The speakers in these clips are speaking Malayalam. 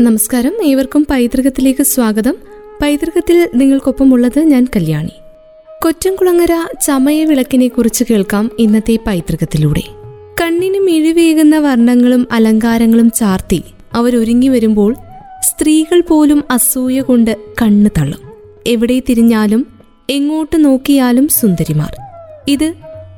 നമസ്കാരം. ഏവർക്കും പൈതൃകത്തിലേക്ക് സ്വാഗതം. പൈതൃകത്തിൽ നിങ്ങൾക്കൊപ്പമുള്ളത് ഞാൻ കല്യാണി. കൊറ്റംകുളങ്ങര ചമയ വിളക്കിനെ കുറിച്ച് കേൾക്കാം ഇന്നത്തെ പൈതൃകത്തിലൂടെ. കണ്ണിന് മിഴിവേകുന്ന വർണങ്ങളും അലങ്കാരങ്ങളും ചാർത്തി അവരൊരുങ്ങി വരുമ്പോൾ സ്ത്രീകൾ പോലും അസൂയ കൊണ്ട് കണ്ണു തള്ളും. എവിടെ തിരിഞ്ഞാലും എങ്ങോട്ട് നോക്കിയാലും സുന്ദരിമാർ. ഇത്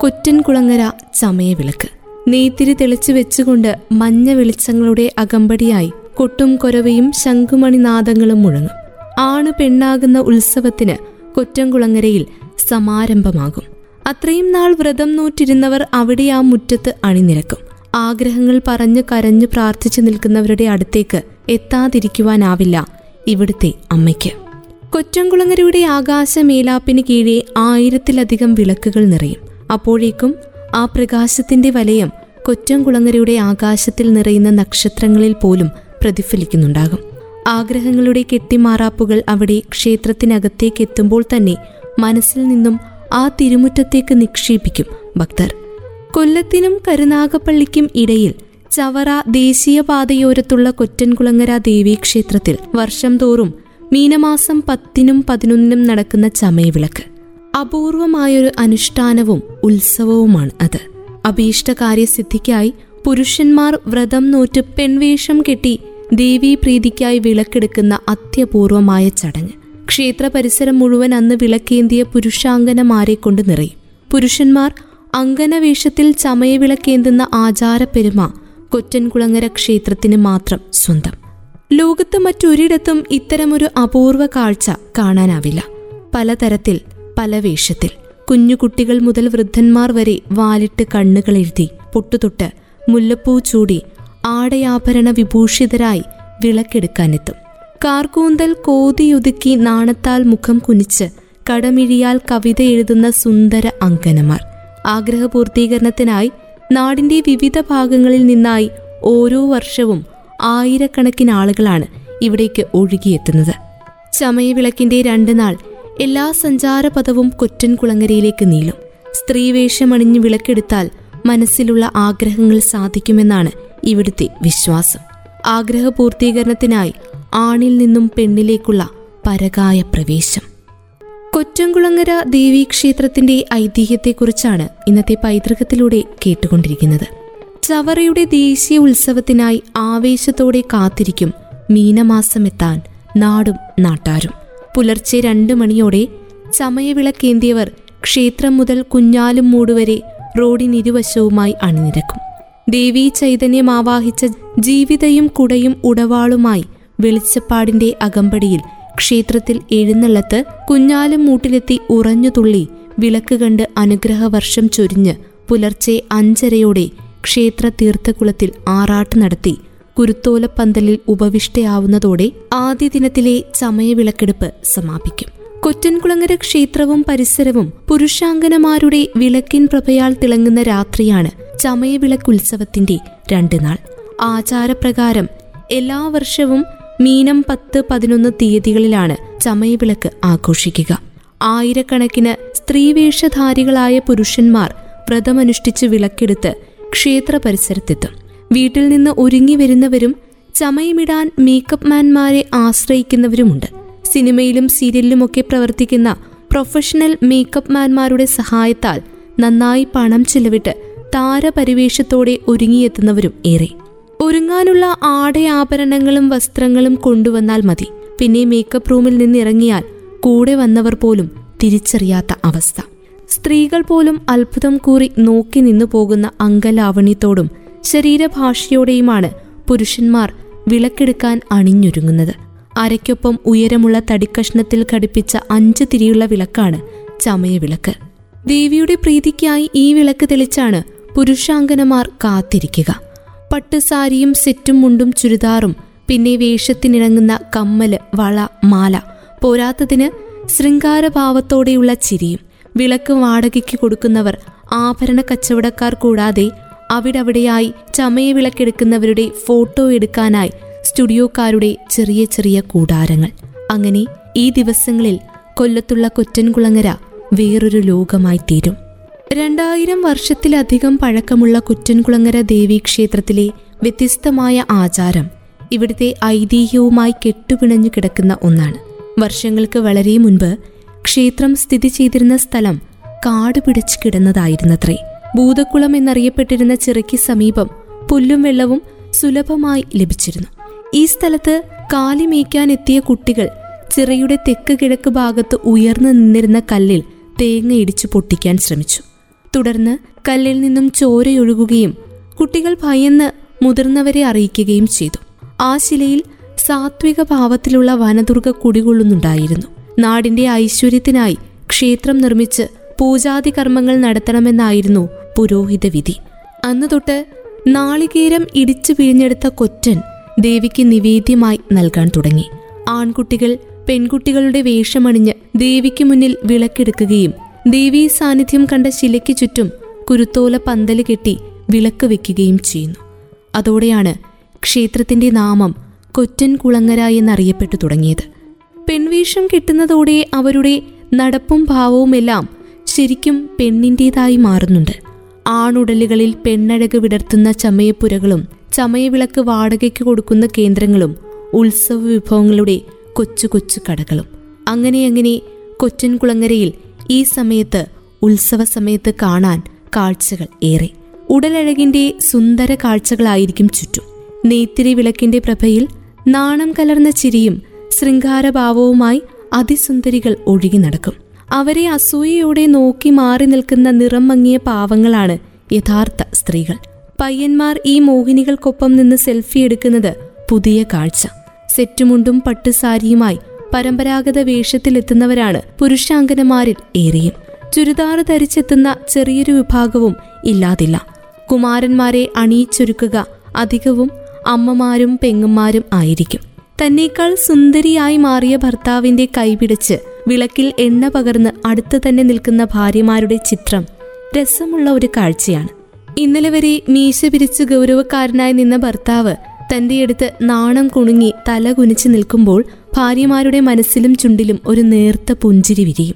കൊറ്റൻകുളങ്ങര ചമയവിളക്ക് നെയ്ത്തിരി തെളിച്ചു വെച്ചുകൊണ്ട് മഞ്ഞ വെളിച്ചങ്ങളുടെ അകമ്പടിയായി കൊട്ടും കൊരവയും ശംഖുമണിനാദങ്ങളും മുഴങ്ങും. ആണ് പെണ്ണാകുന്ന ഉത്സവത്തിന് കൊറ്റംകുളങ്ങരയിൽ സമാരംഭമാകും. അത്രയും നാൾ വ്രതം നോറ്റിരുന്നവർ അവിടെ ആ മുറ്റത്ത് അണിനിരക്കും. ആഗ്രഹങ്ങൾ പറഞ്ഞു കരഞ്ഞു പ്രാർത്ഥിച്ചു നിൽക്കുന്നവരുടെ അടുത്തേക്ക് എത്താതിരിക്കുവാനാവില്ല ഇവിടുത്തെ അമ്മയ്ക്ക്. കൊറ്റംകുളങ്ങരയുടെ ആകാശമേലാപ്പിന് കീഴെ ആയിരത്തിലധികം വിളക്കുകൾ നിറയും. അപ്പോഴേക്കും ആ പ്രകാശത്തിന്റെ വലയം കൊറ്റംകുളങ്ങരയുടെ ആകാശത്തിൽ നിറയുന്ന നക്ഷത്രങ്ങളിൽ പോലും പ്രതിഫലിക്കുന്നുണ്ടാകും. ആഗ്രഹങ്ങളുടെ കെട്ടിമാറാപ്പുകൾ അവിടെ ക്ഷേത്രത്തിനകത്തേക്ക് എത്തുമ്പോൾ തന്നെ മനസ്സിൽ നിന്നും ആ തിരുമുറ്റത്തേക്ക് നിക്ഷേപിക്കും ഭക്തർ. കൊല്ലത്തിനും കരുനാഗപ്പള്ളിക്കും ഇടയിൽ ചവറ ദേശീയപാതയോരത്തുള്ള കൊറ്റൻകുളങ്ങര ദേവീക്ഷേത്രത്തിൽ വർഷം തോറും മീനമാസം പത്തിനും പതിനൊന്നിനും നടക്കുന്ന ചമയവിളക്ക്. അപൂർവമായൊരു അനുഷ്ഠാനവും ഉത്സവവുമാണ് അത്. അഭീഷ്ടകാര്യസിദ്ധിക്കായി പുരുഷന്മാർ വ്രതം നോറ്റ് പെൺവേഷം കെട്ടി ദേവീപ്രീതിക്കായി വിളക്കെടുക്കുന്ന അത്യപൂർവമായ ചടങ്ങ്. ക്ഷേത്ര പരിസരം മുഴുവൻ അന്ന് വിളക്കേന്തിയ പുരുഷാംഗനമാരെ കൊണ്ട് നിറയും. പുരുഷന്മാർ അങ്കനവേഷത്തിൽ ചമയവിളക്കേന്തുന്ന ആചാരപ്പെരുമ കൊറ്റൻകുളങ്ങര ക്ഷേത്രത്തിന് മാത്രം സ്വന്തം. ലോകത്ത് മറ്റൊരിടത്തും ഇത്തരമൊരു അപൂർവ കാഴ്ച കാണാനാവില്ല. പലതരത്തിൽ പല വേഷത്തിൽ. കുഞ്ഞുകുട്ടികൾ മുതൽ വൃദ്ധന്മാർ വരെ വാലിട്ട് കണ്ണുകൾ എഴുതി പൊട്ടുതൊട്ട് മുല്ലപ്പൂ ചൂടി ആടയാഭരണ വിഭൂഷിതരായി വിളക്കെടുക്കാനെത്തും. കാർകൂന്തൽ കോതിയൊതുക്കി നാണത്താൽ മുഖം കുനിച്ച് കടമിഴിയാൽ കവിത എഴുതുന്ന സുന്ദര അങ്കനമാർ. ആഗ്രഹപൂർത്തീകരണത്തിനായി നാടിന്റെ വിവിധ ഭാഗങ്ങളിൽ നിന്നായി ഓരോ വർഷവും ആയിരക്കണക്കിന് ആളുകളാണ് ഇവിടേക്ക് ഒഴുകിയെത്തുന്നത്. ചമയവിളക്കിന്റെ രണ്ട് നാൾ എല്ലാ സഞ്ചാരപഥവും കൊറ്റൻകുളങ്ങരയിലേക്ക് നീളും. സ്ത്രീവേഷമണിഞ്ഞ് വിളക്കെടുത്താൽ മനസ്സിലുള്ള ആഗ്രഹങ്ങൾ സാധിക്കുമെന്നാണ് ഇവിടുത്തെ വിശ്വാസം. ആഗ്രഹ പൂർത്തീകരണത്തിനായി ആണിൽ നിന്നും പെണ്ണിലേക്കുള്ള പരകായ പ്രവേശം. കൊറ്റംകുളങ്ങര ദേവീക്ഷേത്രത്തിന്റെ ഐതിഹ്യത്തെക്കുറിച്ചാണ് ഇന്നത്തെ പൈതൃകത്തിലൂടെ കേട്ടുകൊണ്ടിരിക്കുന്നത്. ചവറയുടെ ദേശീയ ഉത്സവത്തിനായി ആവേശത്തോടെ കാത്തിരിക്കും മീനമാസമെത്താൻ നാടും നാട്ടാരും. പുലർച്ചെ രണ്ടു മണിയോടെ ചമയവിളക്കേന്തിയവർ ക്ഷേത്രം മുതൽ കുഞ്ഞാലും മൂടുവരെ റോഡിനിരുവശവുമായി അണിനിരക്കും. ദേവീ ചൈതന്യം ആവാഹിച്ച ജീവിതയും കുടയും ഉടവാളുമായി വെളിച്ചപ്പാടിന്റെ അകമ്പടിയിൽ ക്ഷേത്രത്തിൽ എഴുന്നള്ളത്ത് കുഞ്ഞാലും മൂട്ടിലെത്തി ഉറഞ്ഞുതുള്ളി വിളക്ക് കണ്ട് അനുഗ്രഹവർഷം ചൊരിഞ്ഞ് പുലർച്ചെ അഞ്ചരയോടെ ക്ഷേത്ര തീർത്ഥകുളത്തിൽ ആറാട്ട് നടത്തി കുരുത്തോലപ്പന്തലിൽ ഉപവിഷ്ടയാവുന്നതോടെ ആദ്യ ദിനത്തിലെ ചമയവിളക്കെടുപ്പ് സമാപിക്കും. കൊറ്റൻകുളങ്ങര ക്ഷേത്രവും പരിസരവും പുരുഷാങ്കനമാരുടെ വിളക്കിൻ പ്രഭയാൽ തിളങ്ങുന്ന രാത്രിയാണ് ചമയവിളക്കുത്സവത്തിന്റെ രണ്ട് നാൾ. ആചാരപ്രകാരം എല്ലാ വർഷവും മീനം പത്ത് പതിനൊന്ന് തീയതികളിലാണ് ചമയവിളക്ക് ആഘോഷിക്കുക. ആയിരക്കണക്കിന് സ്ത്രീവേഷധാരികളായ പുരുഷന്മാർ വ്രതമനുഷ്ഠിച്ച് വിളക്കെടുത്ത് ക്ഷേത്ര പരിസരത്തെത്തും. വീട്ടിൽ നിന്ന് ഒരുങ്ങി വരുന്നവരും ചമയമിടാൻ മേക്കപ്പ് മാൻമാരെ ആശ്രയിക്കുന്നവരുമുണ്ട്. സിനിമയിലും സീരിയലിലുമൊക്കെ പ്രവർത്തിക്കുന്ന പ്രൊഫഷണൽ മേക്കപ്പ് മാൻമാരുടെ സഹായത്താൽ നന്നായി പണം ചിലവിട്ട് താരപരിവേഷത്തോടെ ഒരുങ്ങിയെത്തുന്നവരും ഏറെ. ഒരുങ്ങാനുള്ള ആടയാഭരണങ്ങളും വസ്ത്രങ്ങളും കൊണ്ടുവന്നാൽ മതി. പിന്നെ മേക്കപ്പ് റൂമിൽ നിന്നിറങ്ങിയാൽ കൂടെ വന്നവർ പോലും തിരിച്ചറിയാത്ത അവസ്ഥ. സ്ത്രീകൾ പോലും അത്ഭുതം കൂറി നോക്കി നിന്നു പോകുന്ന അങ്കലാവണ്യത്തോടും ശരീരഭാഷയോടെയുമാണ് പുരുഷന്മാർ വിളക്കെടുക്കാൻ അണിഞ്ഞൊരുങ്ങുന്നത്. അരയ്ക്കൊപ്പം ഉയരമുള്ള തടിക്കഷ്ണത്തിൽ ഘടിപ്പിച്ച അഞ്ച് തിരിയുള്ള വിളക്കാണ് ചമയവിളക്ക് ദേവിയുടെ പ്രീതിക്കായി ഈ വിളക്ക് തെളിച്ചാണ് പുരുഷാങ്കനമാർ കാത്തിരിക്കുക. പട്ടുസാരിയും സെറ്റും മുണ്ടും ചുരിദാറും പിന്നെ വേഷത്തിനിണങ്ങുന്ന കമ്മൽ വള മാല പോരാത്തതിന് ശൃംഗാരഭാവത്തോടെയുള്ള ചിരിയും വിളക്ക് വാടകയ്ക്ക് കൊടുക്കുന്നവർ ആഭരണ കച്ചവടക്കാർ കൂടാതെ അവിടവിടെയായി ചമയ വിളക്കെടുക്കുന്നവരുടെ ഫോട്ടോ എടുക്കാനായി സ്റ്റുഡിയോക്കാരുടെ ചെറിയ ചെറിയ കൂടാരങ്ങൾ. അങ്ങനെ ഈ ദിവസങ്ങളിൽ കൊല്ലത്തുള്ള കുറ്റൻകുളങ്ങര വേറൊരു ലോകമായി തീരും. രണ്ടായിരം വർഷത്തിലധികം പഴക്കമുള്ള കുറ്റൻകുളങ്ങര ദേവീക്ഷേത്രത്തിലെ വ്യത്യസ്തമായ ആചാരം ഇവിടുത്തെ ഐതിഹ്യവുമായി കെട്ടുപിണഞ്ഞു കിടക്കുന്ന ഒന്നാണ്. വർഷങ്ങൾക്ക് വളരെ മുൻപ് ക്ഷേത്രം സ്ഥിതി ചെയ്തിരുന്ന സ്ഥലം കാട് പിടിച്ചു കിടന്നതായിരുന്നത്രേ. ഭൂതക്കുളം എന്നറിയപ്പെട്ടിരുന്ന ചിറയ്ക്ക് സമീപം പുല്ലും വെള്ളവും സുലഭമായി ലഭിച്ചിരുന്നു. ഈ സ്ഥലത്ത് കാലിമേയ്ക്കാനെത്തിയ കുട്ടികൾ ചിറയുടെ തെക്ക് കിഴക്ക് ഭാഗത്ത് ഉയർന്നു നിന്നിരുന്ന കല്ലിൽ തേങ്ങ ഇടിച്ചു പൊട്ടിക്കാൻ ശ്രമിച്ചു. തുടർന്ന് കല്ലിൽ നിന്നും ചോരയൊഴുകുകയും കുട്ടികൾ ഭയന്ന് മുതിർന്നവരെ അറിയിക്കുകയും ചെയ്തു. ആ ശിലയിൽ സാത്വിക ഭാവത്തിലുള്ള വനദുർഗ കുടികൊള്ളുന്നുണ്ടായിരുന്നു. നാടിന്റെ ഐശ്വര്യത്തിനായി ക്ഷേത്രം നിർമ്മിച്ച് പൂജാതി കർമ്മങ്ങൾ നടത്തണമെന്നായിരുന്നു പുരോഹിത വിധി അന്നു തൊട്ട് നാളികേരം ഇടിച്ചു പിഴിഞ്ഞെടുത്ത കൊറ്റൻ ദേവിക്ക് നിവേദ്യമായി നൽകാൻ തുടങ്ങി. ആൺകുട്ടികൾ പെൺകുട്ടികളുടെ വേഷമണിഞ്ഞ് ദേവിക്ക് മുന്നിൽ വിളക്കെടുക്കുകയും ദേവീ സാന്നിധ്യം കണ്ട ശിലയ്ക്ക് ചുറ്റും കുരുത്തോല പന്തൽ കെട്ടി വിളക്ക് വെക്കുകയും ചെയ്യുന്നു. അതോടെയാണ് ക്ഷേത്രത്തിന്റെ നാമം കൊറ്റൻ കുളങ്ങര എന്നറിയപ്പെട്ടു തുടങ്ങിയത്. പെൺവേഷം കിട്ടുന്നതോടെ അവരുടെ നടപ്പും ഭാവവുമെല്ലാം ശരിക്കും പെണ്ണിന്റെതായി മാറുന്നുണ്ട്. ആണുടലുകളിൽ പെണ്ണഴക് വിടർത്തുന്ന ചമയപ്പുരകളും ചമയവിളക്ക് വാടകയ്ക്ക് കൊടുക്കുന്ന കേന്ദ്രങ്ങളും ഉത്സവ വിഭവങ്ങളുടെ കൊച്ചു കൊച്ചു കടകളും. അങ്ങനെ അങ്ങനെ കൊച്ചൻകുളങ്ങരയിൽ ഈ സമയത്ത് ഉത്സവ സമയത്ത് കാണാൻ കാഴ്ചകൾ ഏറെ. ഉടലഴകിന്റെ സുന്ദര കാഴ്ചകളായിരിക്കും ചുറ്റും. നെയ്ത്തിരി വിളക്കിന്റെ പ്രഭയിൽ നാണം കലർന്ന ചിരിയും ശൃംഗാരഭാവവുമായി അതിസുന്ദരികൾ ഒഴുകി നടക്കും. അവരെ അസൂയയോടെ നോക്കി മാറി നിൽക്കുന്ന നിറം മങ്ങിയ പാവങ്ങളാണ് യഥാർത്ഥ സ്ത്രീകൾ. പയ്യന്മാർ ഈ മോഹിനികൾക്കൊപ്പം നിന്ന് സെൽഫി എടുക്കുന്നത് പുതിയ കാഴ്ച. സെറ്റുമുണ്ടും പട്ടുസാരിയുമായി പരമ്പരാഗത വേഷത്തിലെത്തുന്നവരാണ് പുരുഷാങ്കനമാരിൽ ഏറെയും. ചുരിദാർ ധരിച്ചെത്തുന്ന ചെറിയൊരു വിഭാഗവും ഇല്ലാതില്ല. കുമാരന്മാരെ അണിയിച്ചൊരുക്കുക അധികവും അമ്മമാരും പെങ്ങന്മാരും ആയിരിക്കും. തന്നേക്കാൾ സുന്ദരിയായി മാറിയ ഭർത്താവിന്റെ കൈപിടിച്ച് വിളക്കിൽ എണ്ണ പകർന്ന് അടുത്തു തന്നെ നിൽക്കുന്ന ഭാര്യമാരുടെ ചിത്രം രസമുള്ള ഒരു കാഴ്ചയാണ്. ഇന്നലെ വരെ മീശ പിരിച്ച് ഗൗരവക്കാരനായി നിന്ന ഭർത്താവ് തന്റെ അടുത്ത് നാണം കുണുങ്ങി തല കുനിച്ചു നിൽക്കുമ്പോൾ ഭാര്യമാരുടെ മനസ്സിലും ചുണ്ടിലും ഒരു നേർത്ത പുഞ്ചിരി വിരിയും.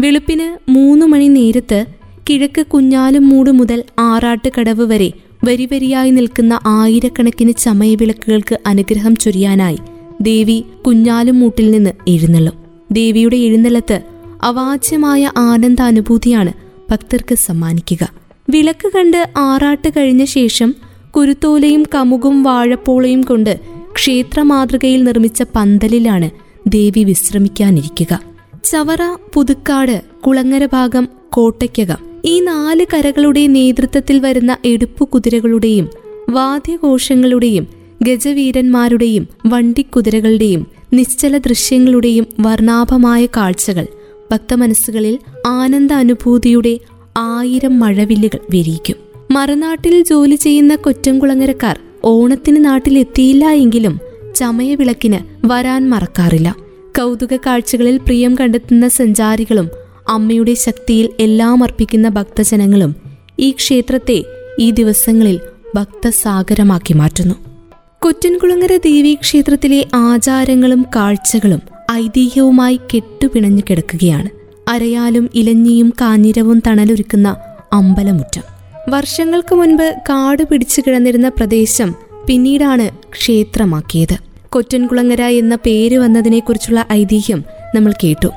വെളുപ്പിന് മൂന്നു മണി നേരത്ത് കിഴക്ക് കുഞ്ഞാലും മൂട് മുതൽ ആറാട്ടുകടവ് വരെ വരിവരിയായി നിൽക്കുന്ന ആയിരക്കണക്കിന് ചമയവിളക്കുകൾക്ക് അനുഗ്രഹം ചൊരിയാനായി ദേവി കുഞ്ഞാലും മൂട്ടിൽ നിന്ന് എഴുന്നള്ളും. ദേവിയുടെ എഴുന്നള്ളത്ത് അവാച്യമായ ആനന്ദാനുഭൂതിയാണ് ഭക്തർക്ക് സമ്മാനിക്കുക. വിളക്ക് കണ്ട് ആറാട്ട് കഴിഞ്ഞ ശേഷം കുരുത്തോലയും കമുകും വാഴപ്പോളയും കൊണ്ട് ക്ഷേത്ര മാതൃകയിൽ നിർമ്മിച്ച പന്തലിലാണ് ദേവി വിശ്രമിക്കാനിരിക്കുക. ചവറ പുതുക്കാട് കുളങ്ങര ഭാഗം കോട്ടയ്ക്കകം ഈ നാല് കരകളുടെ നേതൃത്വത്തിൽ വരുന്ന എടുപ്പു കുതിരകളുടെയും വാദ്യഘോഷങ്ങളുടെയും ഗജവീരന്മാരുടെയും വണ്ടിക്കുതിരകളുടെയും നിശ്ചല ദൃശ്യങ്ങളുടെയും വർണാഭമായ കാഴ്ചകൾ ഭക്തമനസ്സുകളിൽ ആനന്ദ അനുഭൂതിയുടെ ആയിരം മഴവില്ലുകൾ വിരിയിക്കും. മറുനാട്ടിൽ ജോലി ചെയ്യുന്ന കൊറ്റംകുളങ്ങരക്കാർ ഓണത്തിന് നാട്ടിലെത്തിയില്ല എങ്കിലും ചമയവിളക്കിന് വരാൻ മറക്കാറില്ല. കൗതുക കാഴ്ചകളിൽ പ്രിയം കണ്ടെത്തുന്ന സഞ്ചാരികളും അമ്മയുടെ ശക്തിയിൽ എല്ലാം അർപ്പിക്കുന്ന ഭക്തജനങ്ങളും ഈ ക്ഷേത്രത്തെ ഈ ദിവസങ്ങളിൽ ഭക്തസാഗരമാക്കി മാറ്റുന്നു. കൊറ്റൻകുളങ്ങര ദേവീക്ഷേത്രത്തിലെ ആചാരങ്ങളും കാഴ്ചകളും ഐതിഹ്യവുമായി കെട്ടുപിണഞ്ഞു കിടക്കുകയാണ്. അരയാലും ഇലഞ്ഞിയും കാഞ്ഞിരവും തണലൊരുക്കുന്ന അമ്പലമുറ്റം. വർഷങ്ങൾക്ക് മുൻപ് കാട് പിടിച്ചു കിടന്നിരുന്ന പ്രദേശം പിന്നീടാണ് ക്ഷേത്രമാക്കിയത്. കൊറ്റൻകുളങ്ങര എന്ന പേര് വന്നതിനെക്കുറിച്ചുള്ള ഐതിഹ്യം നമ്മൾ കേട്ടു.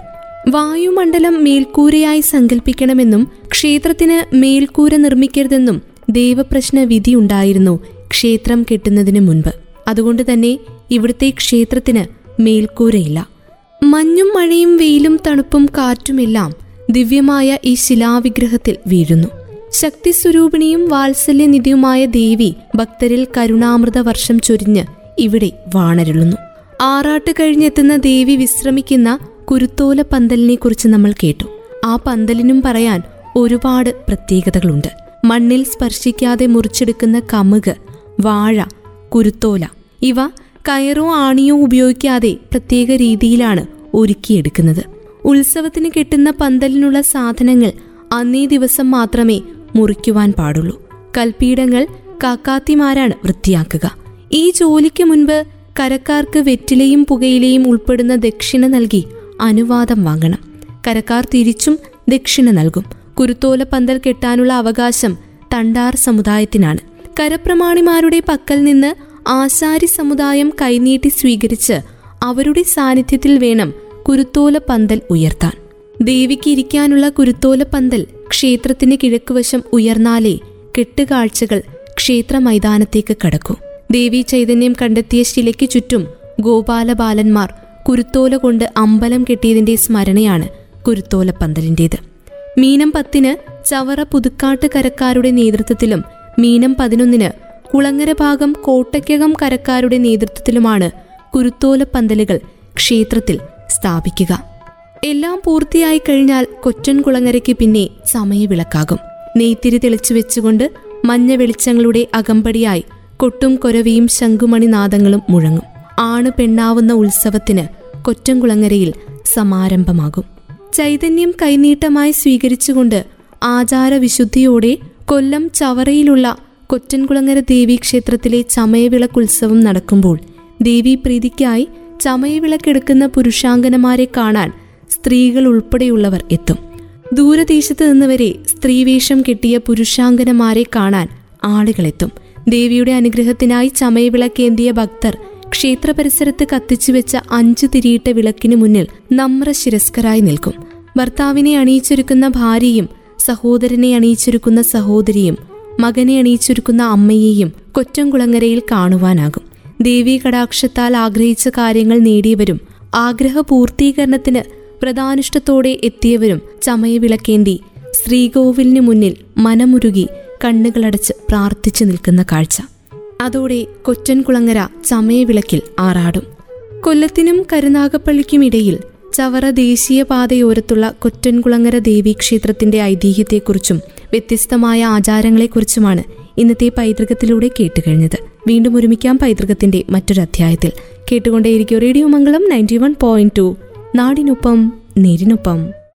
വായുമണ്ഡലം മേൽക്കൂരയായി സങ്കല്പിക്കണമെന്നും ക്ഷേത്രത്തിന് മേൽക്കൂര നിർമ്മിക്കരുതെന്നും ദേവപ്രശ്ന വിധിയുണ്ടായിരുന്നു ക്ഷേത്രം കെട്ടുന്നതിന് മുൻപ്. അതുകൊണ്ട് തന്നെ ഇവിടുത്തെ ക്ഷേത്രത്തിന് മേൽക്കൂരയില്ല. മഞ്ഞും മഴയും തണുപ്പും കാറ്റുമെല്ലാം ദിവ്യമായ ഈ ശിലാവിഗ്രഹത്തിൽ വീഴുന്നു. ശക്തി സ്വരൂപിണിയും വാത്സല്യനിധിയുമായ ദേവി ഭക്തരിൽ കരുണാമൃത വർഷം ചൊരിഞ്ഞ് ഇവിടെ വാണരുളുന്നു. ആറാട്ട് കഴിഞ്ഞെത്തുന്ന ദേവി വിശ്രമിക്കുന്ന കുരുത്തോല പന്തലിനെ കുറിച്ച് നമ്മൾ കേട്ടു. ആ പന്തലിനും പറയാൻ ഒരുപാട് പ്രത്യേകതകളുണ്ട്. മണ്ണിൽ സ്പർശിക്കാതെ മുറിച്ചെടുക്കുന്ന കമുക് വാഴ കുരുത്തോല ഇവ കയറോ ആണിയോ ഉപയോഗിക്കാതെ പ്രത്യേക രീതിയിലാണ് ഒരുക്കിയെടുക്കുന്നത്. ഉത്സവത്തിന് കിട്ടുന്ന പന്തലിനുള്ള സാധനങ്ങൾ അന്നേ ദിവസം മാത്രമേ മുറിക്കുവാൻ പാടുള്ളൂ. കൽപ്പീടങ്ങൾ കാക്കാത്തിമാരാണ് വൃത്തിയാക്കുക. ഈ ജോലിക്ക് മുൻപ് കരക്കാർക്ക് വെറ്റിലയും പുകയിലയും ഉൾപ്പെടുന്ന ദക്ഷിണ നൽകി അനുവാദം വാങ്ങണം. കരക്കാർ തിരിച്ചും ദക്ഷിണ നൽകും. കുരുത്തോല പന്തൽ കെട്ടാനുള്ള അവകാശം തണ്ടാർ സമുദായത്തിനാണ്. കരപ്രമാണിമാരുടെ പക്കൽ നിന്ന് ആശാരി സമുദായം കൈനീട്ടി സ്വീകരിച്ച് അവരുടെ സാന്നിധ്യത്തിൽ വേണം കുരുത്തോല പന്തൽ ഉയർത്താൻ. ദേവിക്ക് ഇരിക്കാനുള്ള കുരുത്തോല പന്തൽ ക്ഷേത്രത്തിന് കിഴക്കുവശം ഉയർന്നാലേ കെട്ടുകാഴ്ചകൾ ക്ഷേത്ര മൈതാനത്തേക്ക് കടക്കൂ. ദേവി ചൈതന്യം കണ്ടെത്തിയ ശിലയ്ക്ക് ചുറ്റും ഗോപാലബാലന്മാർ കുരുത്തോല കൊണ്ട് അമ്പലം കെട്ടിയതിന്റെ സ്മരണയാണ് കുരുത്തോല പന്തലിന്റേത് മീനം പത്തിന് ചവറ പുതുക്കാട്ട് കരക്കാരുടെ നേതൃത്വത്തിലും മീനം പതിനൊന്നിന് കുളങ്ങര ഭാഗം കോട്ടയ്ക്കകം കരക്കാരുടെ നേതൃത്വത്തിലുമാണ് കുരുത്തോല പന്തലുകൾ ക്ഷേത്രത്തിൽ സ്ഥാപിക്കുക. എല്ലാം പൂർത്തിയായി കഴിഞ്ഞാൽ കൊറ്റൻകുളങ്ങരയ്ക്ക് പിന്നെ സമയവിളക്കാകും നെയ്ത്തിരി തെളിച്ചു വെച്ചുകൊണ്ട് മഞ്ഞ വെളിച്ചങ്ങളുടെ അകമ്പടിയായി കൊട്ടും കൊരവിയും ശംഖുമണിനാദങ്ങളും മുഴങ്ങും. ആണ് പെണ്ണാവുന്ന ഉത്സവത്തിന് കൊറ്റംകുളങ്ങരയിൽ സമാരംഭമാകും. ചൈതന്യം കൈനീട്ടമായി സ്വീകരിച്ചുകൊണ്ട് ആചാരവിശുദ്ധിയോടെ കൊല്ലം ചവറയിലുള്ള കൊറ്റൻകുളങ്ങര ദേവീക്ഷേത്രത്തിലെ ചമയവിളക്കുത്സവം നടക്കുമ്പോൾ ദേവീപ്രീതിക്കായി ചമയവിളക്കെടുക്കുന്ന പുരുഷാങ്കനമാരെ കാണാൻ സ്ത്രീകൾ ഉൾപ്പെടെയുള്ളവർ എത്തും. ദൂരദേശത്ത് നിന്നുവരെ സ്ത്രീവേഷം കെട്ടിയ പുരുഷാങ്കനമാരെ കാണാൻ ആളുകളെത്തും ദേവിയുടെ അനുഗ്രഹത്തിനായി ചമയവിളക്കേന്തിയ ഭക്തർ ക്ഷേത്ര പരിസരത്ത് കത്തിച്ചുവെച്ച അഞ്ചു തിരിയിട്ട വിളക്കിനു മുന്നിൽ നമ്ര ശിരസ്കരായി നിൽക്കും. ഭർത്താവിനെ അണിയിച്ചൊരുക്കുന്ന ഭാര്യയും സഹോദരനെ അണിയിച്ചൊരുക്കുന്ന സഹോദരിയും മകനെ അണിയിച്ചൊരുക്കുന്ന അമ്മയെയും കൊറ്റംകുളങ്ങരയിൽ കാണുവാനാകും. ദേവീ കടാക്ഷത്താൽ ആഗ്രഹിച്ച കാര്യങ്ങൾ നേടിയവരും ആഗ്രഹ പൂർത്തീകരണത്തിന് പ്രധാനിഷ്ടത്തോടെ എത്തിയവരും ചമയവിളക്കേന്തി ശ്രീകോവിലിന് മുന്നിൽ മനമുരുകി കണ്ണുകളടച്ച് പ്രാർത്ഥിച്ചു നിൽക്കുന്ന കാഴ്ച. അതോടെ കൊറ്റൻകുളങ്ങര ചമയവിളക്കിൽ ആറാടും. കൊല്ലത്തിനും കരുനാഗപ്പള്ളിക്കുമിടയിൽ ചവറ ദേശീയപാതയോരത്തുള്ള കൊറ്റൻകുളങ്ങര ദേവീക്ഷേത്രത്തിന്റെ ഐതിഹ്യത്തെക്കുറിച്ചും വ്യത്യസ്തമായ ആചാരങ്ങളെക്കുറിച്ചുമാണ് ഇന്നത്തെ പൈതൃകത്തിലൂടെ കേട്ടുകഴിഞ്ഞത്. വീണ്ടും ഒരുമിക്കാം പൈതൃകത്തിന്റെ മറ്റൊരു അധ്യായത്തിൽ. കേട്ടുകൊണ്ടേയിരിക്കും radio Mangalam ninety one point two നാടിനൊപ്പം നേരിനൊപ്പം.